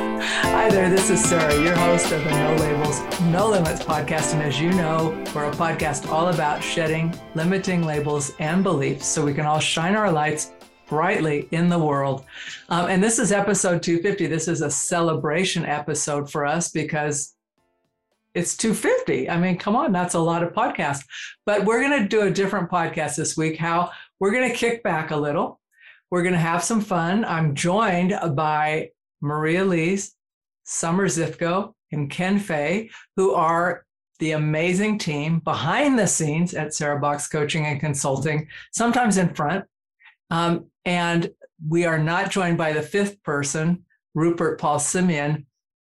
Hi there, this is Sarah, your host of the No Labels, No Limits podcast. And as you know, we're a podcast all about shedding limiting labels and beliefs so we can all shine our lights brightly in the world. Um, and this is episode 250. This is a celebration episode for us because it's 250. I mean, come on, that's a lot of podcasts. But we're going to do a different podcast this week. How we're going to kick back a little. We're going to have some fun. I'm joined by Maria Lees, Summer Zifko, and Ken Fay, who are the amazing team behind the scenes at Sarah Box Coaching and Consulting, sometimes in front. Um, and we are not joined by the fifth person, Rupert Paul Simeon,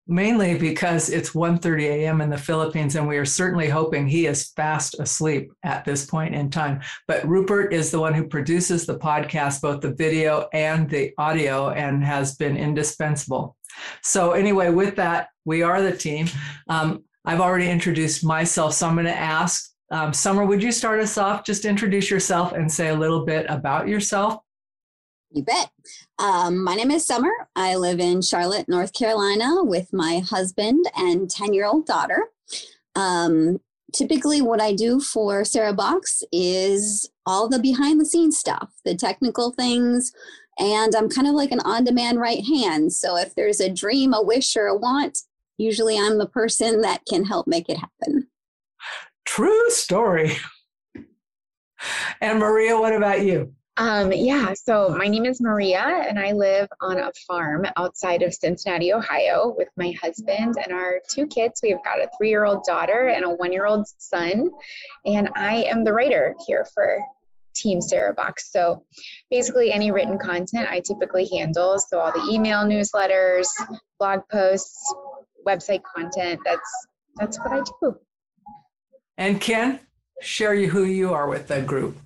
mainly because it's 1.30 a.m. in the Philippines, and we are certainly hoping he is fast asleep at this point in time. But Rupert is the one who produces the podcast, both the video and the audio, and has been indispensable. So anyway, with that, we are the team. Um, I've already introduced myself, so I'm going to ask um, Summer, would you start us off? Just introduce yourself and say a little bit about yourself. You bet. Um, my name is Summer. I live in Charlotte, North Carolina with my husband and 10 year old daughter. Um, typically, what I do for Sarah Box is all the behind the scenes stuff, the technical things, and I'm kind of like an on demand right hand. So if there's a dream, a wish, or a want, usually I'm the person that can help make it happen. True story. And Maria, what about you? Um, yeah, so my name is Maria, and I live on a farm outside of Cincinnati, Ohio, with my husband and our two kids. We've got a three year old daughter and a one year old son, and I am the writer here for Team Sarah Box. So basically, any written content I typically handle. So all the email newsletters, blog posts, website content. That's that's what I do. And Ken, share you who you are with the group.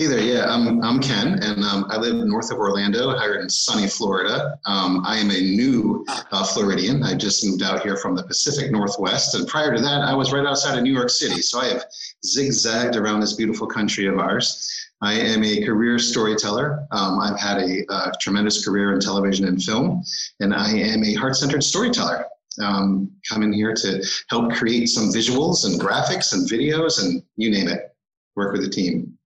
Hey there, yeah, I'm, I'm Ken, and um, I live north of Orlando, here in sunny Florida. Um, I am a new uh, Floridian. I just moved out here from the Pacific Northwest, and prior to that, I was right outside of New York City. So I have zigzagged around this beautiful country of ours. I am a career storyteller. Um, I've had a, a, tremendous career in television and film, and I am a heart centered storyteller. Um, coming here to help create some visuals and graphics and videos and you name it, work with a team.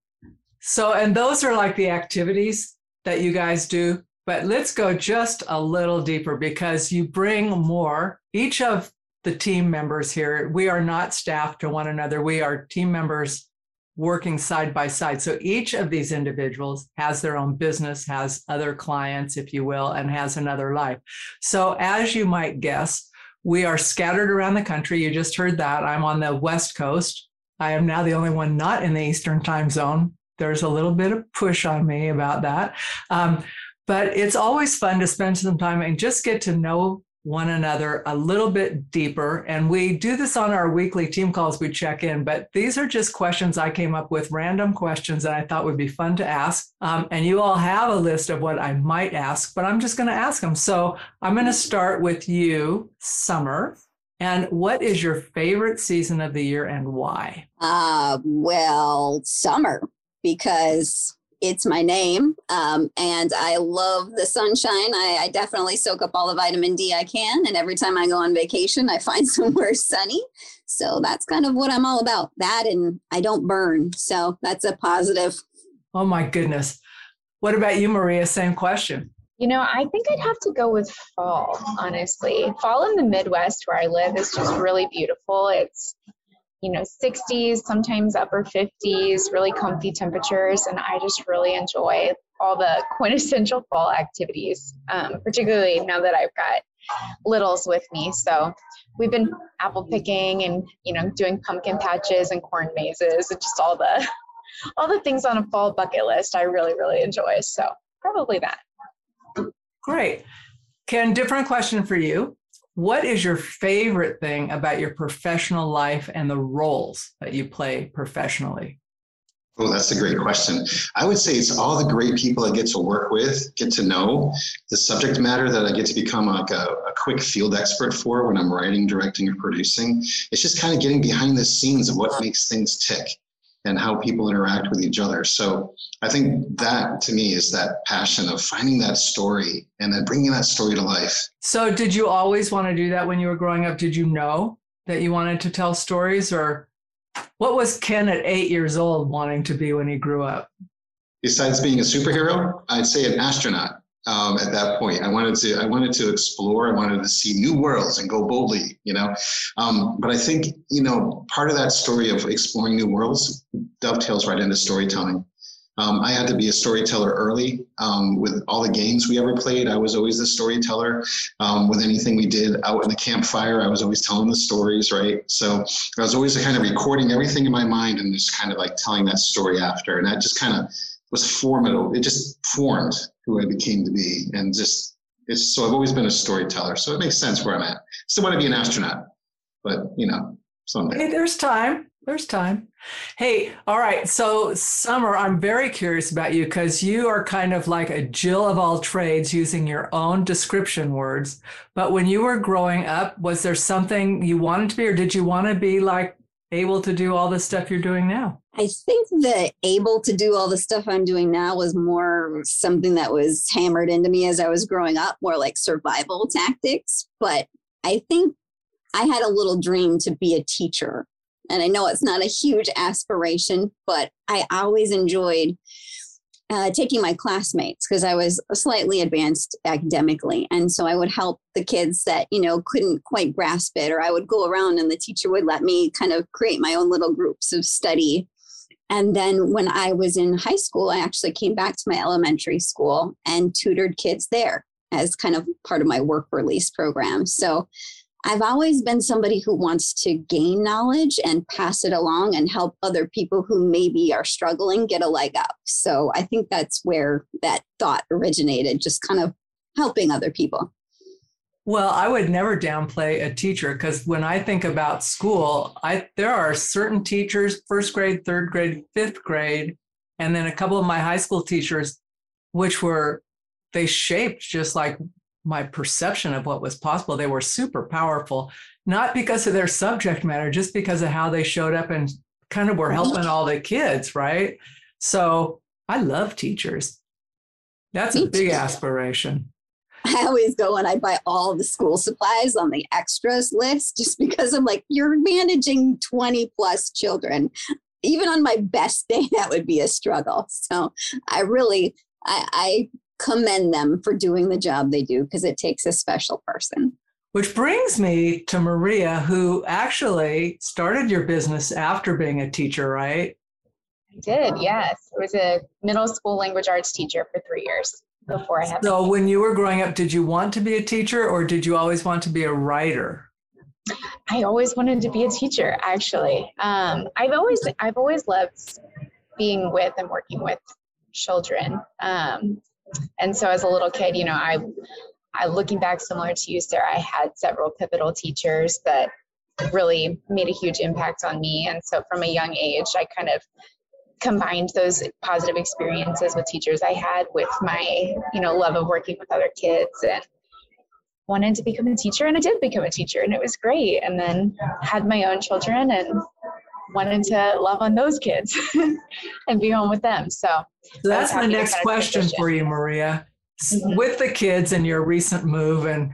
So, and those are like the activities that you guys do. But let's go just a little deeper because you bring more. Each of the team members here, we are not staff to one another. We are team members working side by side. So each of these individuals has their own business, has other clients, if you will, and has another life. So, as you might guess, we are scattered around the country. You just heard that. I'm on the West Coast. I am now the only one not in the Eastern time zone there's a little bit of push on me about that. Um, but it's always fun to spend some time and just get to know one another a little bit deeper. And we do this on our weekly team calls, we check in, but these are just questions I came up with, random questions that I thought would be fun to ask. Um, and you all have a list of what I might ask, but I'm just going to ask them. So I'm going to start with you, Summer. And what is your favorite season of the year and why? Uh, well, summer because it's my name um, and I love the sunshine. I, I, definitely soak up all the vitamin D I can. And every time I go on vacation, I find somewhere sunny. So that's kind of what I'm all about that. And I don't burn. So that's a positive. Oh my goodness. What about you, Maria? Same question. You know, I think I'd have to go with fall, honestly. Fall in the Midwest where I live is just really beautiful. It's you know 60s sometimes upper 50s really comfy temperatures. And i just really enjoy all the quintessential fall activities um, particularly now that i've got littles with me. So we've been apple picking and you know doing pumpkin patches and corn mazes and just all the all the things on a fall bucket list i really really enjoy. So probably that. Great. Ken different question for you what is your favorite thing about your professional life and the roles that you play professionally? Oh, that's a great question. I would say it's all the great people I get to work with, get to know, the subject matter that I get to become like a, a quick field expert for when I'm writing, directing, or producing. It's just kind of getting behind the scenes of what makes things tick and how people interact with each other. So I think that to me is that passion of finding that story and then bringing that story to life. So did you always want to do that when you were growing up? Did you know that you wanted to tell stories or what was Ken at eight years old wanting to be when he grew up? Besides being a superhero, I'd say an astronaut. Um, at that point, I wanted to I wanted to explore. I wanted to see new worlds and go boldly. You know, um, but I think you know part of that story of exploring new worlds dovetails right into storytelling. Um, I had to be a storyteller early um, with all the games we ever played. I was always the storyteller. Um, with anything we did out in the campfire, I was always telling the stories, right? So I was always kind of recording everything in my mind and just kind of like telling that story after. And that just kind of was formidable. It just formed who I became to be. And just, it's so I've always been a storyteller. So it makes sense where I'm at. Still want to be an astronaut, but you know, someday. Hey, there's time. There's time. Hey, all right. So, Summer, I'm very curious about you because you are kind of like a Jill of all trades using your own description words. But when you were growing up, was there something you wanted to be, or did you want to be like able to do all the stuff you're doing now? I think the able to do all the stuff I'm doing now was more something that was hammered into me as I was growing up, more like survival tactics. But I think I had a little dream to be a teacher and I know it's not a huge aspiration, but I always enjoyed uh, taking my classmates because I was slightly advanced academically. And so I would help the kids that, you know, couldn't quite grasp it, or I would go around and the teacher would let me kind of create my own little groups of study. And then when I was in high school, I actually came back to my elementary school and tutored kids there as kind of part of my work release program. So I've always been somebody who wants to gain knowledge and pass it along and help other people who maybe are struggling get a leg up. So I think that's where that thought originated, just kind of helping other people. Well, I would never downplay a teacher because when I think about school, I there are certain teachers, first grade, third grade, fifth grade, and then a couple of my high school teachers, which were they shaped just like my perception of what was possible. They were super powerful, not because of their subject matter, just because of how they showed up and kind of were mm-hmm. helping all the kids, right? So I love teachers. That's a big aspiration. I always go and I buy all the school supplies on the extras list just because I'm like, you're managing 20 plus children. Even on my best day, that would be a struggle. So I really, I, I commend them for doing the job they do because it takes a special person. Which brings me to Maria, who actually started your business after being a teacher, right? I did, yes. I was a middle school language arts teacher for three years before I had. So, when you were growing up, did you want to be a teacher or did you always want to be a writer? I always wanted to be a teacher. Actually, um, I've always I've always loved being with and working with children. Um, and so as a little kid, you know, I, I looking back similar to you, Sarah, I had several pivotal teachers that really made a huge impact on me. And so from a young age, I kind of combined those positive experiences with teachers I had with my, you know, love of working with other kids and wanted to become a teacher and I did become a teacher and it was great. And then had my own children and wanted to love on those kids and be home with them. So, so that's my next question for you, Maria. Mm-hmm. With the kids and your recent move and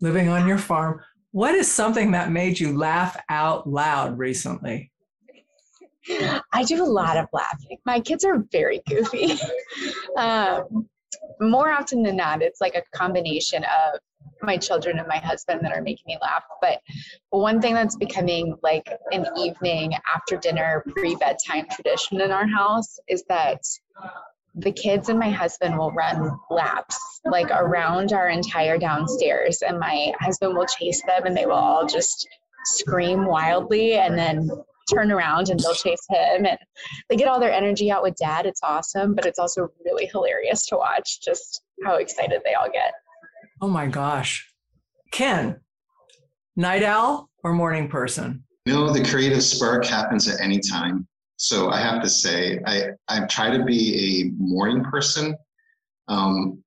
living on your farm, what is something that made you laugh out loud recently? I do a lot of laughing. My kids are very goofy. um, more often than not, it's like a combination of my children and my husband that are making me laugh. But one thing that's becoming like an evening after dinner, pre bedtime tradition in our house is that the kids and my husband will run laps like around our entire downstairs, and my husband will chase them, and they will all just scream wildly and then turn around and they'll chase him and they get all their energy out with dad it's awesome but it's also really hilarious to watch just how excited they all get Oh my gosh. Ken, Night owl or morning person? No, the creative spark happens at any time. So I have to say, I, I try to be a morning person. Um,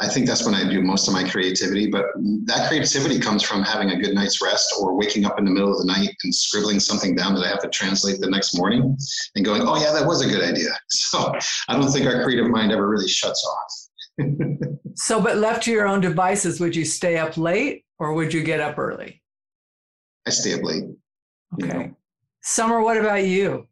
I think that's when I do most of my creativity, but that creativity comes from having a good night's rest or waking up in the middle of the night and scribbling something down that I have to translate the next morning and going, oh, yeah, that was a good idea. So I don't think our creative mind ever really shuts off. so, but left to your own devices, would you stay up late or would you get up early? I stay up late. Okay. You know? Summer, what about you?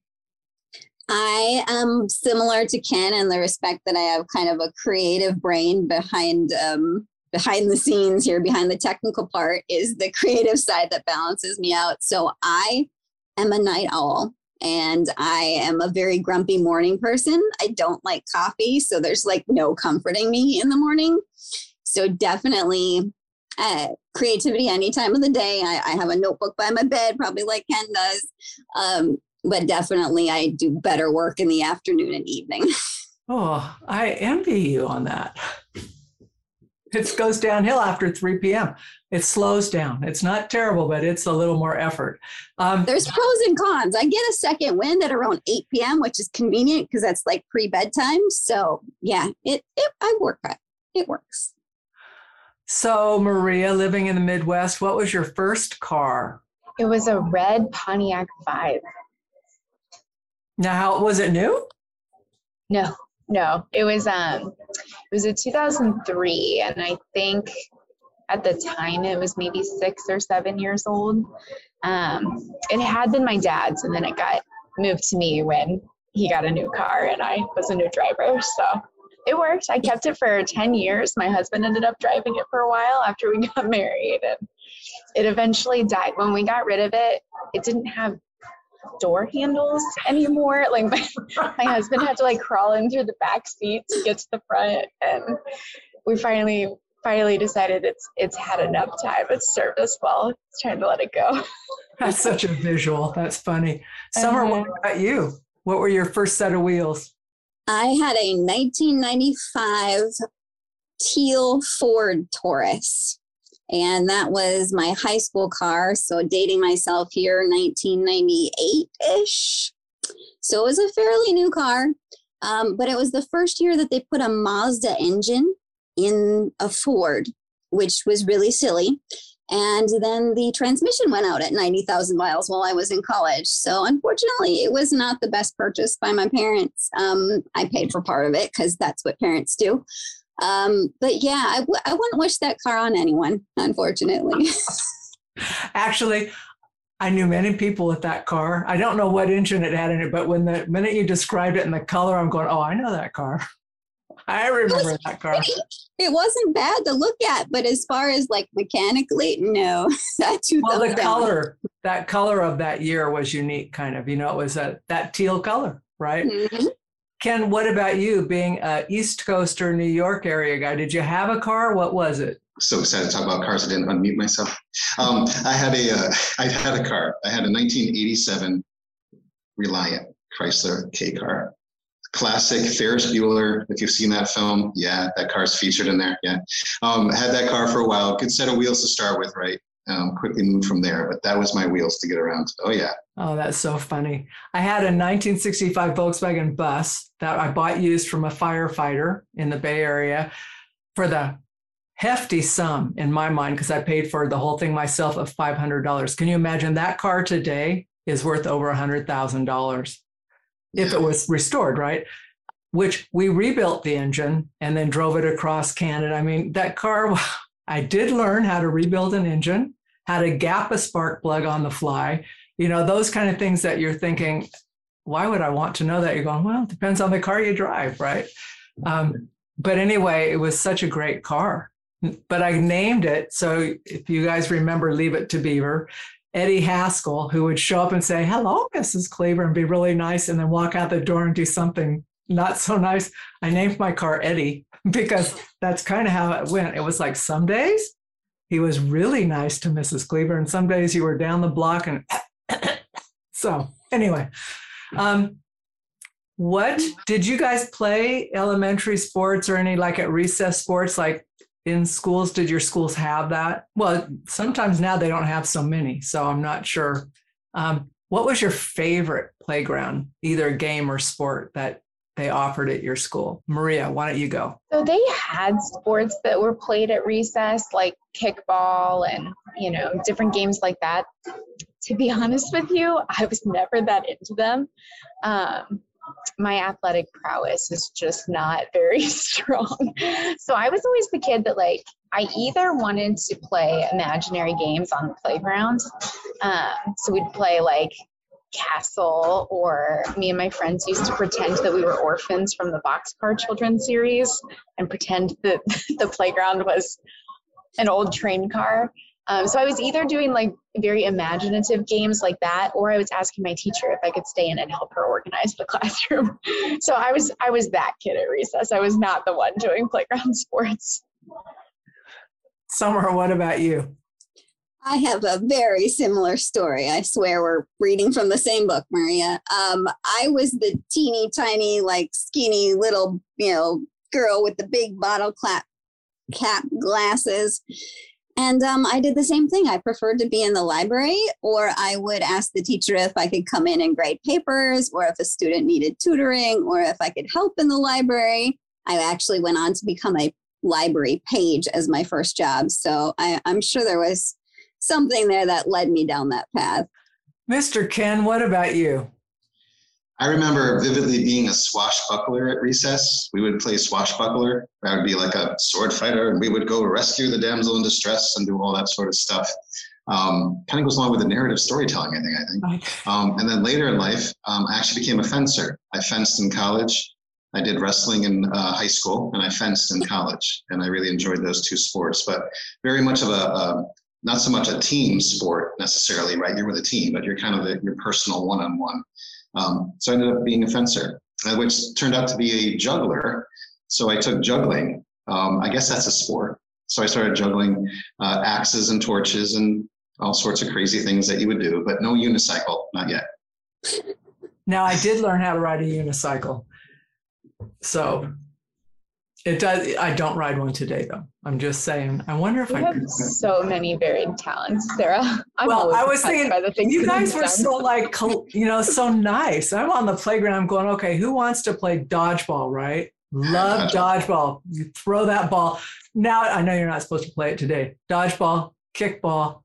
I am similar to Ken in the respect that I have kind of a creative brain behind um, behind the scenes here, behind the technical part is the creative side that balances me out. So I am a night owl and I am a very grumpy morning person. I don't like coffee, so there's like no comforting me in the morning. So definitely uh, creativity any time of the day. I, I, have a notebook by my bed, probably like Ken does. Um, but definitely I do better work in the afternoon and evening. Oh, I envy you on that. It goes downhill after 3 p.m. It slows down. It's not terrible, but it's a little more effort. Um, There's pros and cons. I get a second wind at around 8 p.m., which is convenient because that's like pre bedtime. So yeah, it, it I work it. It works. So Maria, living in the Midwest, what was your first car? It was a red Pontiac Vibe. Now, was it new? No, no. It was um, it was a 2003, and I think at the time it was maybe six or seven years old. Um, it had been my dad's, and then it got moved to me when he got a new car, and I was a new driver. So it worked. I kept it for 10 years. My husband ended up driving it for a while after we got married, and it eventually died. When we got rid of it, it didn't have door handles anymore. Like my, my husband had to like crawl in through the back seat to get to the front, and we finally finally decided it's it's had enough time. It's served us well. It's time to let it go. That's such a visual. That's funny. Summer, what uh-huh. about you? What were your first set of wheels? I had a 1995 teal Ford Taurus and that was my high school car. So dating myself here, 1998 ish. So it was a fairly new car, um, but it was the first year that they put a Mazda engine in a Ford, which was really silly. And then the transmission went out at 90,000 miles while I was in college. So unfortunately, it was not the best purchase by my parents. Um, I paid for part of it because that's what parents do. Um, but yeah, I w- I wouldn't wish that car on anyone, unfortunately. Actually, I knew many people with that car. I don't know what engine it had in it, but when the minute you described it in the color, I'm going, oh, I know that car. I remember that car. Pretty. It wasn't bad to look at, but as far as like mechanically, no. that well, the down. color, that color of that year was unique, kind of. You know, it was a, that teal color, right? Mm-hmm. Ken, what about you being a East Coast or New York area guy? Did you have a car? What was it? So excited to talk about cars. I didn't unmute myself. Um, I had a, uh, I had a car. I had a 1987 Reliant Chrysler K car. Classic Ferris Bueller. If you've seen that film, yeah, that car's featured in there. Yeah, um, had that car for a while. Good set of wheels to start with, right? Um, quickly moved from there. But that was my wheels to get around. Oh yeah. Oh, that's so funny. I had a 1965 Volkswagen bus that I bought used from a firefighter in the Bay Area for the hefty sum in my mind because I paid for the whole thing myself of $500. Can you imagine that car today is worth over $100,000 if it was restored, right? Which we rebuilt the engine and then drove it across Canada. I mean, that car I did learn how to rebuild an engine, how to gap a spark plug on the fly, you know, those kind of things that you're thinking, why would I want to know that? You're going, well, it depends on the car you drive, right? Um, but anyway, it was such a great car. But I named it. So if you guys remember Leave It to Beaver, Eddie Haskell, who would show up and say, Hello, Mrs. Cleaver, and be really nice, and then walk out the door and do something not so nice. I named my car Eddie because that's kind of how it went. It was like some days he was really nice to Mrs. Cleaver, and some days you were down the block and so anyway. Um, what did you guys play elementary sports or any like at recess sports like in schools? Did your schools have that? Well, sometimes now they don't have so many, so I'm not sure. Um, what was your favorite playground, either game or sport that they offered at your school? Maria, why don't you go? So they had sports that were played at recess, like kickball and you know different games like that. To be honest with you, I was never that into them. Um, my athletic prowess is just not very strong. So I was always the kid that like I either wanted to play imaginary games on the playground. Um, so we'd play like castle or me and my friends used to pretend that we were orphans from the boxcar children series and pretend that the playground was an old train car. Um, so i was either doing like very imaginative games like that or i was asking my teacher if i could stay in and help her organize the classroom. So i was i was that kid at recess. I was not the one doing playground sports. Summer what about you I have a very similar story. I swear we're reading from the same book, Maria. Um, I was the teeny tiny, like skinny little, you know, girl with the big bottle cap, cap glasses. And um, I did the same thing. I preferred to be in the library, or I would ask the teacher if I could come in and grade papers, or if a student needed tutoring, or if I could help in the library. I actually went on to become a library page as my first job. So I, I'm sure there was something there that led me down that path. Mr. Ken, what about you? I remember vividly being a swashbuckler at recess. We would play swashbuckler. I would be like a sword fighter, and we would go rescue the damsel in distress and do all that sort of stuff. Um, kind of goes along with the narrative storytelling, I think. I think. Um, and then later in life, um, I actually became a fencer. I fenced in college. I did wrestling in uh, high school, and I fenced in college, and I really enjoyed those two sports. But very much of a, a not so much a team sport necessarily, right? You're with a team, but you're kind of a, your personal one-on-one. Um, so I ended up being a fencer, uh, which turned out to be a juggler. So I took juggling. Um, I guess that's a sport. So I started juggling uh, axes and torches and all sorts of crazy things that you would do, but no unicycle, not yet. Now I did learn how to ride a unicycle. So it does. I don't ride one today, though. I'm just saying. I wonder if you I have so many varied talents, Sarah. I'm well, I was thinking by the things you guys were so like, you know, so nice. I'm on the playground. I'm going, okay, who wants to play dodgeball? Right? Love dodgeball. You throw that ball. Now I know you're not supposed to play it today. Dodgeball, kickball,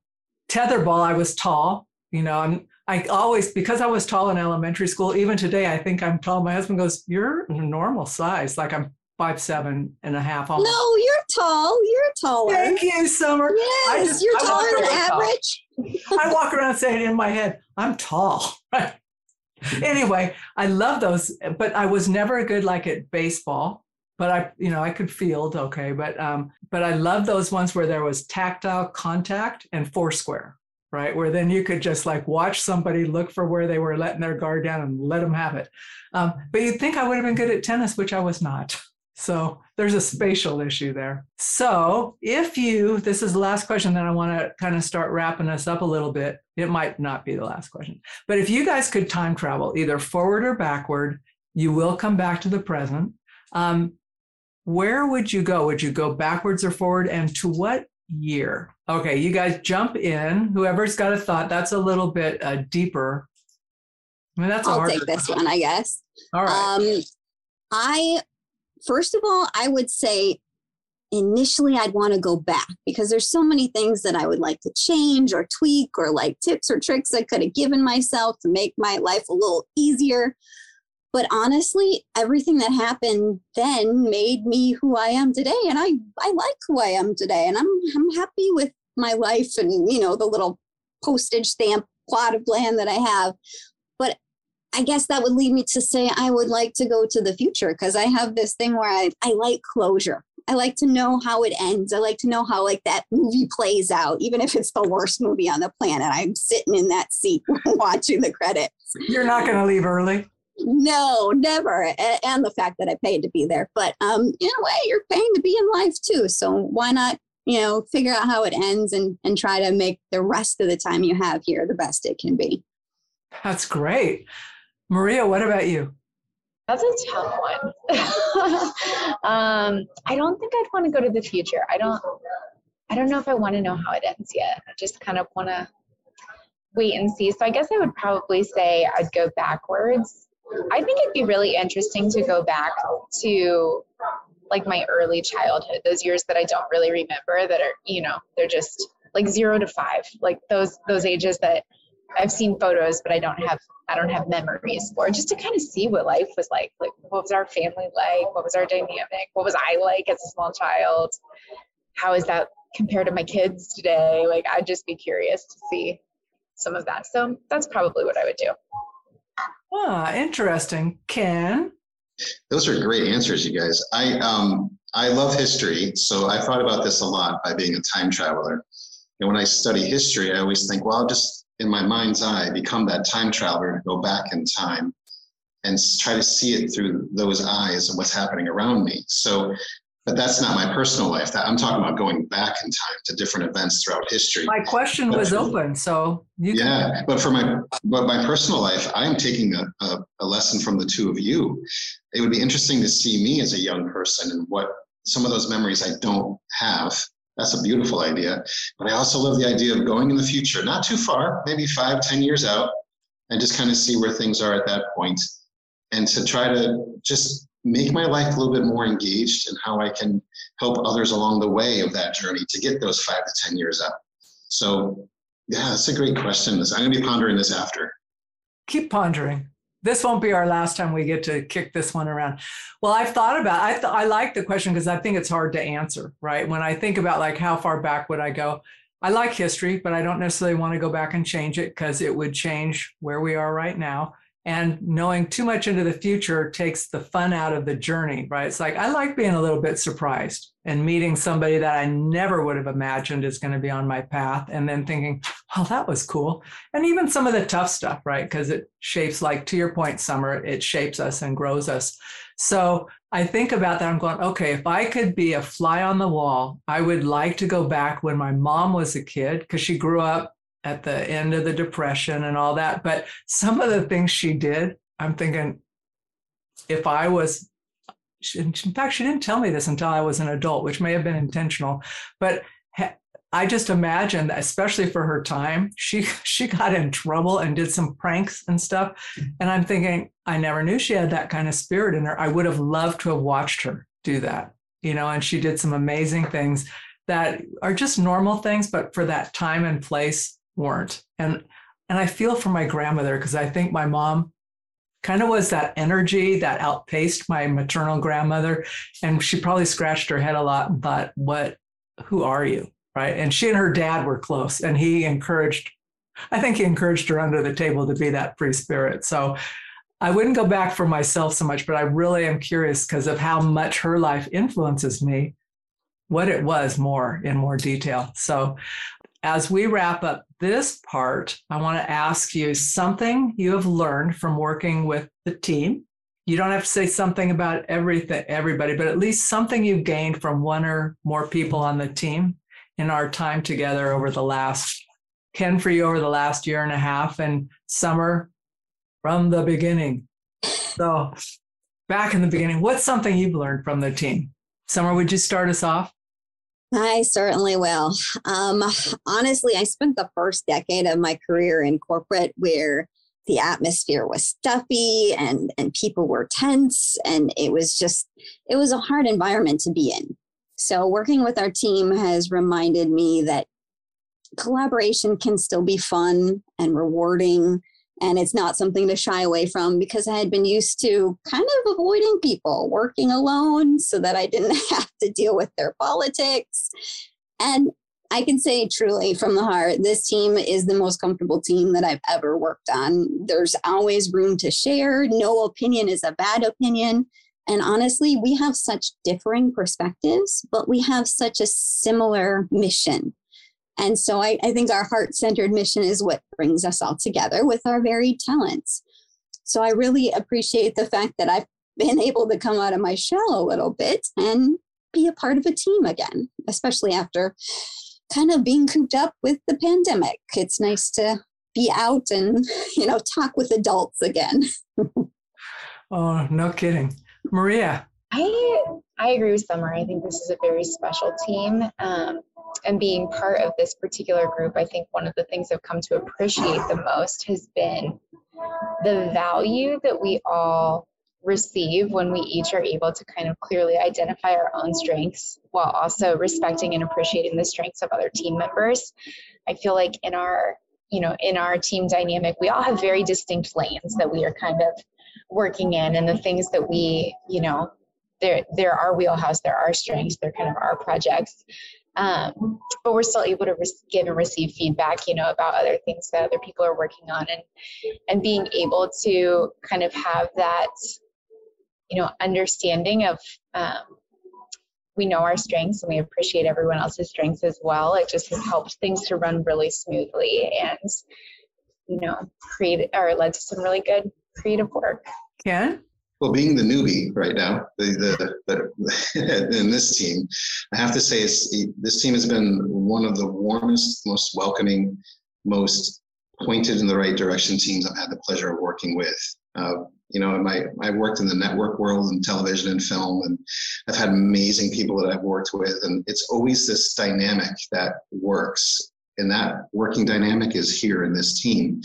tetherball. I was tall. You know, I'm. I always because I was tall in elementary school. Even today, I think I'm tall. My husband goes, "You're normal size." Like I'm five seven and a half. Almost. No, you're tall. You're taller. Thank you, Summer. Yes, just, you're taller than average. I walk around saying in my head, I'm tall. Right. anyway, I love those, but I was never good like at baseball. But I, you know, I could field okay, but um, but I love those ones where there was tactile contact and foursquare, right? Where then you could just like watch somebody look for where they were letting their guard down and let them have it. Um, but you'd think I would have been good at tennis, which I was not. So there's a spatial issue there. So if you, this is the last question, then I want to kind of start wrapping us up a little bit. It might not be the last question, but if you guys could time travel either forward or backward, you will come back to the present. Um, where would you go? Would you go backwards or forward? And to what year? Okay, you guys jump in. Whoever's got a thought, that's a little bit uh, deeper. I mean, that's I'll take this one, I guess. All right. Um, I first of all, I would say initially I'd want to go back because there's so many things that I would like to change or tweak or like tips or tricks I could have given myself to make my life a little easier. But honestly, everything that happened then made me who I am today. And I, I like who I am today. And I'm, I'm happy with my life and, you know, the little postage stamp plot of land that I have. I guess that would lead me to say I would like to go to the future because I have this thing where I, I like closure. I like to know how it ends. I like to know how like that movie plays out, even if it's the worst movie on the planet. I'm sitting in that seat watching the credits. You're not going to leave early. No, never. And the fact that I paid to be there, but um, in a way, you're paying to be in life too. So why not, you know, figure out how it ends and and try to make the rest of the time you have here the best it can be. That's great. Maria, what about you? That's a tough one. um, I don't think I'd want to go to the future. I don't. I don't know if I want to know how it ends yet. I just kind of want to wait and see. So I guess I would probably say I'd go backwards. I think it'd be really interesting to go back to like my early childhood, those years that I don't really remember that are, you know, they're just like zero to five, like those those ages that I've seen photos, but I don't have I don't have memories for just to kind of see what life was like. Like what was our family like? What was our dynamic? What was I like as a small child? How is that compared to my kids today? Like I'd just be curious to see some of that. So that's probably what I would do. Ah, interesting. Ken? Those are great answers, you guys. I um I love history, so I thought about this a lot by being a time traveler. And when I study history, I always think, well, I'll just in my mind's eye become that time traveler to go back in time and try to see it through those eyes and what's happening around me. So but that's not my personal life. That I'm talking about going back in time to different events throughout history. My question was open, so yeah. Can- but for my but my personal life, I'm taking a, a, a lesson from the two of you. It would be interesting to see me as a young person and what some of those memories I don't have. That's a beautiful idea. But I also love the idea of going in the future, not too far, maybe five, ten years out, and just kind of see where things are at that point, and to try to just make my life a little bit more engaged and how I can help others along the way of that journey to get those five to 10 years out. So, yeah, that's a great question. I'm going to be pondering this after. Keep pondering. This won't be our last time we get to kick this one around. Well, I've thought about. I th- I like the question because I think it's hard to answer. Right when I think about like how far back would I go, I like history, but I don't necessarily want to go back and change it because it would change where we are right now and knowing too much into the future takes the fun out of the journey right it's like i like being a little bit surprised and meeting somebody that i never would have imagined is going to be on my path and then thinking oh that was cool and even some of the tough stuff right because it shapes like to your point summer it shapes us and grows us so i think about that i'm going okay if i could be a fly on the wall i would like to go back when my mom was a kid because she grew up at the end of the depression and all that. But some of the things she did, I'm thinking, if I was, in fact, she didn't tell me this until I was an adult, which may have been intentional. But I just imagined, especially for her time, she she got in trouble and did some pranks and stuff. And I'm thinking, I never knew she had that kind of spirit in her. I would have loved to have watched her do that, you know. And she did some amazing things that are just normal things, but for that time and place weren't. And and I feel for my grandmother because I think my mom kind of was that energy that outpaced my maternal grandmother. And she probably scratched her head a lot thought, what, who are you? Right. And she and her dad were close and he encouraged, I think he encouraged her under the table to be that free spirit. So I wouldn't go back for myself so much, but I really am curious because of how much her life influences me, what it was more in more detail. So as we wrap up this part, I want to ask you something you have learned from working with the team. You don't have to say something about everything, everybody, but at least something you've gained from one or more people on the team in our time together over the last, Ken, for you over the last year and a half, and Summer from the beginning. So, back in the beginning, what's something you've learned from the team? Summer, would you start us off? I certainly will. Um, honestly, I spent the first decade of my career in corporate where the atmosphere was stuffy and, and people were tense, and it was just, it was a hard environment to be in. So, working with our team has reminded me that collaboration can still be fun and rewarding and it's not something to shy away from because I had been used to kind of avoiding people, working alone so that I didn't have to deal with their politics. And I can say truly from the heart, this team is the most comfortable team that I've ever worked on. There's always room to share. No opinion is a bad opinion. And honestly, we have such differing perspectives, but we have such a similar mission. And so I, I think our heart centered mission is what brings us all together with our varied talents. So I really appreciate the fact that I've been able to come out of my shell a little bit and be a part of a team again, especially after kind of being cooped up with the pandemic. It's nice to be out and, you know, talk with adults again. Oh, no kidding. Maria. I I agree with Summer. I think this is a very special team. Um, and being part of this particular group, I think one of the things I've come to appreciate the most has been the value that we all receive when we each are able to kind of clearly identify our own strengths while also respecting and appreciating the strengths of other team members. I feel like in our you know in our team dynamic we all have very distinct lanes that we are kind of working in and the things that we you know they're they're our wheelhouse they're our strengths they're kind of our projects. Um, but we're still able to re- give and receive feedback you know about other things that other people are working on and and being able to kind of have that you know understanding of um, we know our strengths and we appreciate everyone else's strengths as well. It just has helped things to run really smoothly and you know create or led to some really good creative work ken well, being the newbie right now, the, the, the in this team, I have to say, this team has been one of the warmest, most welcoming, most pointed in the right direction teams I've had the pleasure of working with. Uh, you know, my I worked in the network world and television and film, and I've had amazing people that I've worked with, and it's always this dynamic that works. And that working dynamic is here in this team.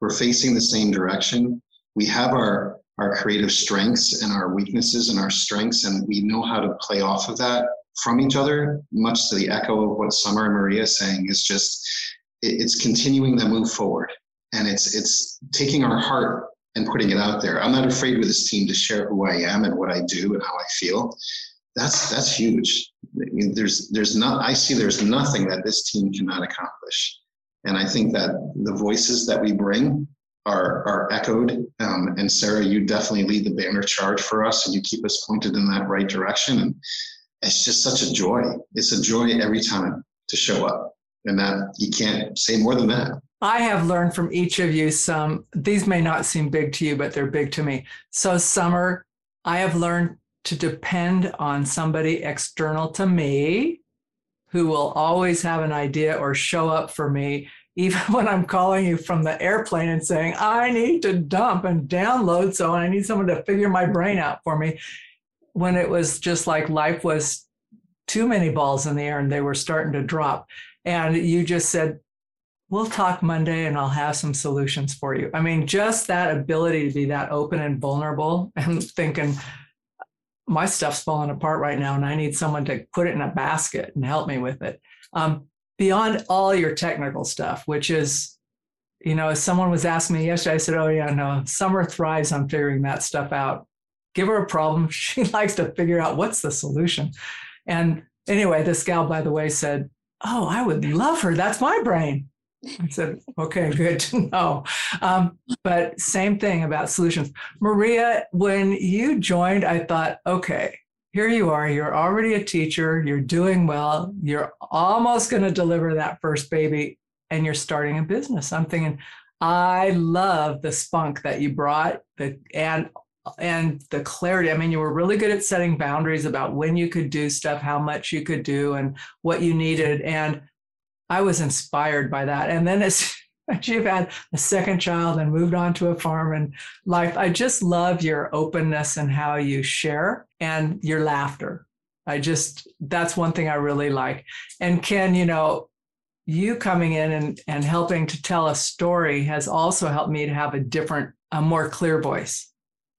We're facing the same direction. We have our our creative strengths and our weaknesses and our strengths, and we know how to play off of that from each other. Much to the echo of what Summer and Maria is saying, is just it's continuing that move forward, and it's it's taking our heart and putting it out there. I'm not afraid with this team to share who I am and what I do and how I feel. That's that's huge. There's there's not I see there's nothing that this team cannot accomplish, and I think that the voices that we bring are are echoed. Um, and Sarah, you definitely lead the banner charge for us, and you keep us pointed in that right direction. And it's just such a joy. It's a joy every time to show up, and that you can't say more than that. I have learned from each of you some. These may not seem big to you, but they're big to me. So, Summer, I have learned to depend on somebody external to me who will always have an idea or show up for me even when I'm calling you from the airplane and saying, I need to dump and download, so I need someone to figure my brain out for me, when it was just like life was too many balls in the air and they were starting to drop. And you just said, We'll talk Monday and I'll have some solutions for you. I mean, just that ability to be that open and vulnerable and thinking, my stuff's falling apart right now and I need someone to put it in a basket and help me with it. Um, beyond all your technical stuff, which is, you know, someone was asking me yesterday, I said, Oh, yeah, no, Summer thrives on figuring that stuff out. Give her a problem. She likes to figure out what's the solution. And anyway, this gal, by the way, said, Oh, I would love her. That's my brain. I said, okay, good to know. Um, but same thing about solutions. Maria, when you joined, I thought, okay, here you are, you're already a teacher, you're doing well, you're almost going to deliver that first baby, and you're starting a business. I'm thinking, I love the spunk that you brought, the and and the clarity. I mean, you were really good at setting boundaries about when you could do stuff, how much you could do, and what you needed. And I was inspired by that. And then as you've had a second child and moved on to a farm and life. I just love your openness and how you share and your laughter. I just, that's one thing I really like. And Ken, you know, you coming in and, and helping to tell a story has also helped me to have a different, a more clear voice,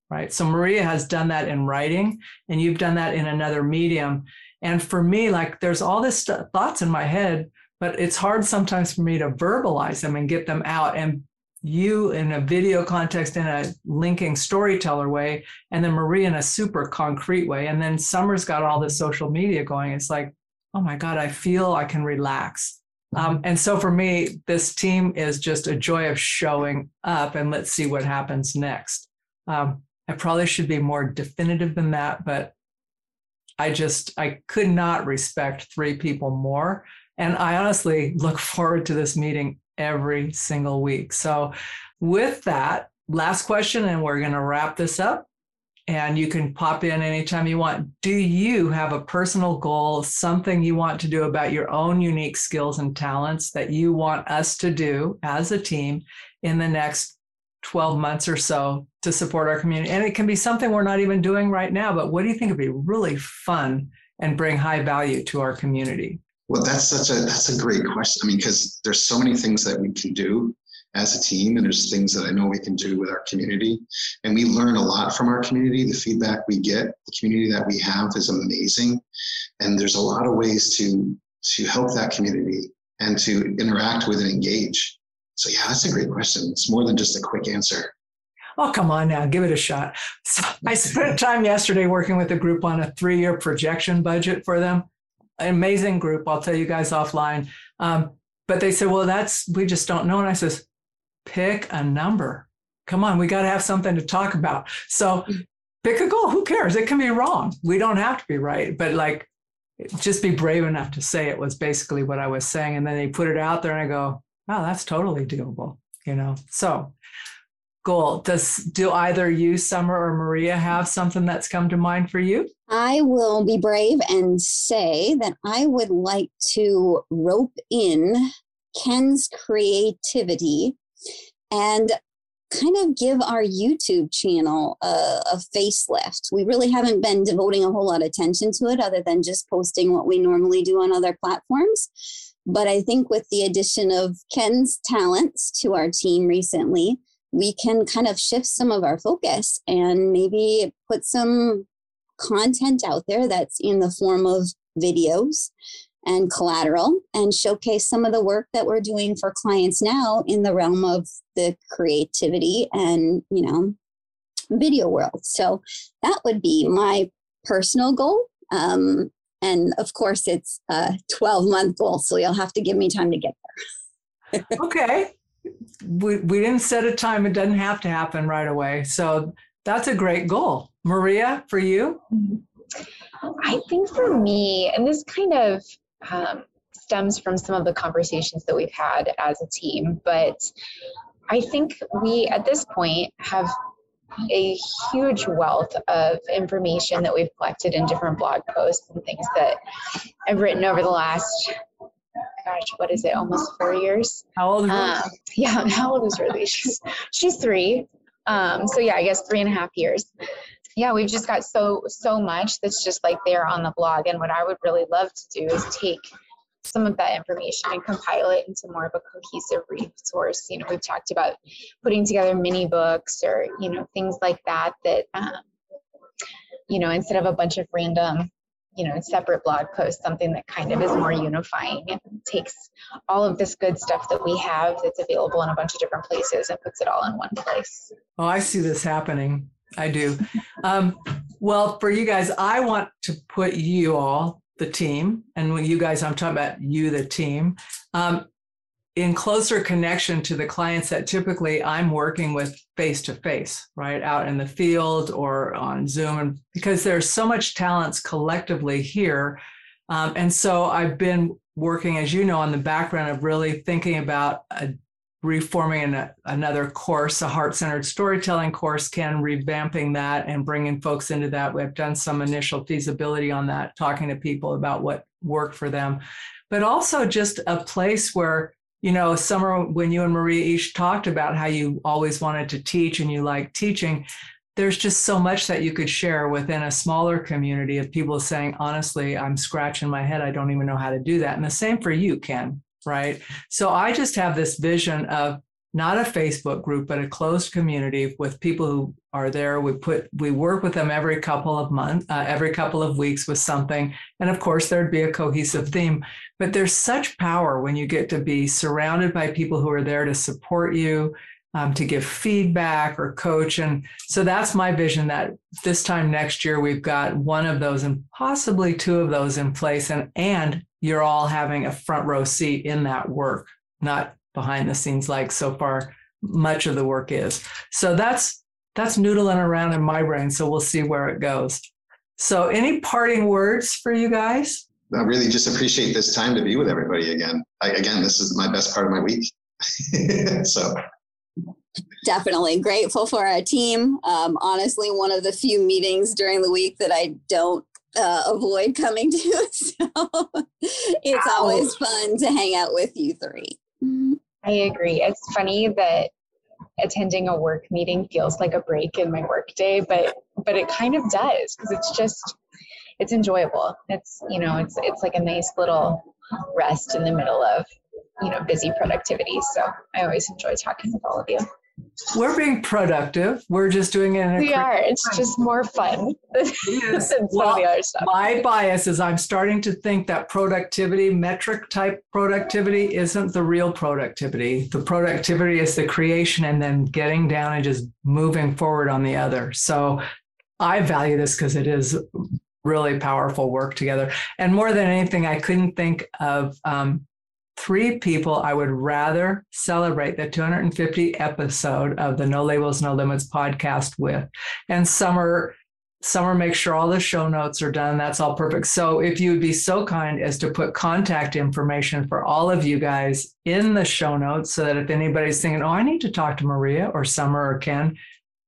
right? So Maria has done that in writing and you've done that in another medium. And for me, like there's all this st- thoughts in my head but it's hard sometimes for me to verbalize them and get them out and you in a video context in a linking storyteller way and then marie in a super concrete way. And then summer's got all this social media going. It's like oh my god i feel i can relax. Um, and so for me this team is just a joy of showing up and let's see what happens next. Um, i probably should be more definitive than that but i just i could not respect three people more and I honestly look forward to this meeting every single week. So, with that, last question, and we're going to wrap this up. And you can pop in anytime you want. Do you have a personal goal, something you want to do about your own unique skills and talents that you want us to do as a team in the next 12 months or so to support our community? And it can be something we're not even doing right now, but what do you think would be really fun and bring high value to our community? Well, that's such a that's a great question. I mean, because there's so many things that we can do as a team, and there's things that I know we can do with our community, and we learn a lot from our community. The feedback we get, the community that we have, is amazing, and there's a lot of ways to to help that community and to interact with and engage. So yeah, that's a great question. It's more than just a quick answer. Oh, come on now, give it a shot. So I spent time yesterday working with a group on a three year projection budget for them. An amazing group. I'll tell you guys offline. Um, but they said, well, that's, we just don't know. And I says, pick a number. Come on, we got to have something to talk about. So pick a goal. Who cares? It can be wrong. We don't have to be right. But like, just be brave enough to say it was basically what I was saying. And then they put it out there and I go, wow, that's totally doable, you know? So goal. Does do either you, Summer or Maria, have something that's come to mind for you? I will be brave and say that I would like to rope in Ken's creativity and kind of give our YouTube channel a, a, facelift. We really haven't been devoting a whole lot of attention to it other than just posting what we normally do on other platforms. But I think with the addition of Ken's talents to our team recently, we can kind of shift some of our focus and maybe put some content out there that's in the form of videos and collateral and showcase some of the work that we're doing for clients now in the realm of the creativity and you know video world. So that would be my personal goal. Um, and of course it's a 12 month goal so you'll have to give me time to get there. Okay we, we didn't set a time. It doesn't have to happen right away. So that's a great goal. Maria, for you? I think for me, and this kind of um, stems from some of the conversations that we've had as a team, but I think we at this point have a huge wealth of information that we've collected in different blog posts and things that I've written over the last gosh, what is it? Almost four years. How old is um, Yeah, how old is Ruby? She's she's three. Um, so yeah, I guess three and a half years. Yeah, we've just got so so much that's just like there on the blog. And what I would really love to do is take some of that information and compile it into more of a cohesive resource. You know, we've talked about putting together mini books or you know things like that. That um, you know, instead of a bunch of random you know separate blog post something that kind of is more unifying and takes all of this good stuff that we have that's available in a bunch of different places and puts it all in one place. Oh i see this happening. I do. Um, well for you guys i want to put you all the team and when you guys i'm talking about you the team um, in closer connection to the clients that typically I'm working with face to face, right out in the field or on Zoom, and because there's so much talents collectively here, um, and so I've been working, as you know, on the background of really thinking about a, reforming an, another course, a heart-centered storytelling course, can revamping that and bringing folks into that. We've done some initial feasibility on that, talking to people about what worked for them, but also just a place where you know, Summer, when you and Maria each talked about how you always wanted to teach and you like teaching, there's just so much that you could share within a smaller community of people saying, honestly, I'm scratching my head. I don't even know how to do that. And the same for you, Ken, right? So I just have this vision of not a Facebook group, but a closed community with people who are there. We put we work with them every couple of months, uh, every couple of weeks with something, and of course there'd be a cohesive theme. But there's such power when you get to be surrounded by people who are there to support you, um, to give feedback or coach, and so that's my vision. That this time next year we've got one of those and possibly two of those in place, and and you're all having a front row seat in that work, not behind the scenes like so far much of the work is. So that's that's noodling around in my brain. So we'll see where it goes. So any parting words for you guys? I really just appreciate this time to be with everybody again. I, again, this is my best part of my week. so definitely grateful for our team. Um, honestly, one of the few meetings during the week that I don't uh, avoid coming to. So it's always fun to hang out with you three. I agree. It's funny that attending a work meeting feels like a break in my workday, but but it kind of does because it's just it's enjoyable. It's you know it's it's like a nice little rest in the middle of you know busy productivity. So I always enjoy talking with all of you. We're being productive. We're just doing it. we are. It's time. just more fun yes. than well, some of the other stuff. My bias is I'm starting to think that productivity, metric type productivity, isn't the real productivity. The productivity is the creation and then getting down and just moving forward on the other. So I value this because it is really powerful work together. And more than anything, I couldn't think of um, three people I would rather celebrate the 250 episode of the No Labels, No Limits podcast with. And Summer, Summer makes sure all the show notes are done. That's all perfect. So if you would be so kind as to put contact information for all of you guys in the show notes so that if anybody's thinking, oh, I need to talk to Maria or Summer or Ken,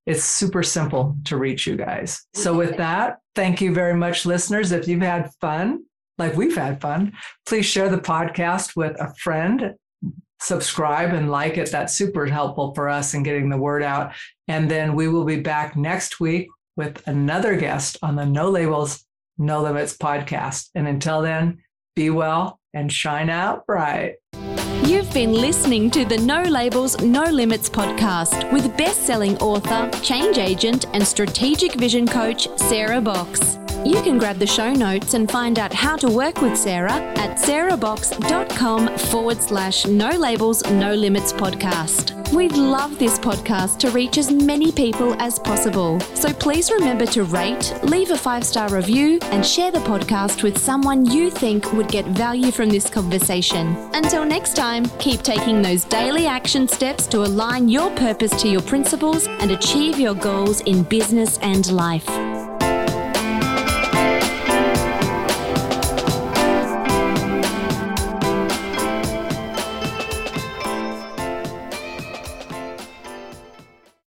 it's super simple to reach you guys. So, with that, thank you very much, listeners. If you've had fun, like we've had fun, please share the podcast with a friend, subscribe and like it. That's super helpful for us in getting the word out. And then we will be back next week with another guest on the No Labels, No Limits podcast. And until then, be well and shine out bright. You've been listening to the No Labels, No Limits podcast with best selling author, change agent, and strategic vision coach, Sarah Box. You can grab the show notes and find out how to work with Sarah at sarahbox.com forward slash no labels, no limits podcast. We'd love this podcast to reach as many people as possible. So please remember to rate, leave a five star review, and share the podcast with someone you think would get value from this conversation. Until next time, keep taking those daily action steps to align your purpose to your principles and achieve your goals in business and life.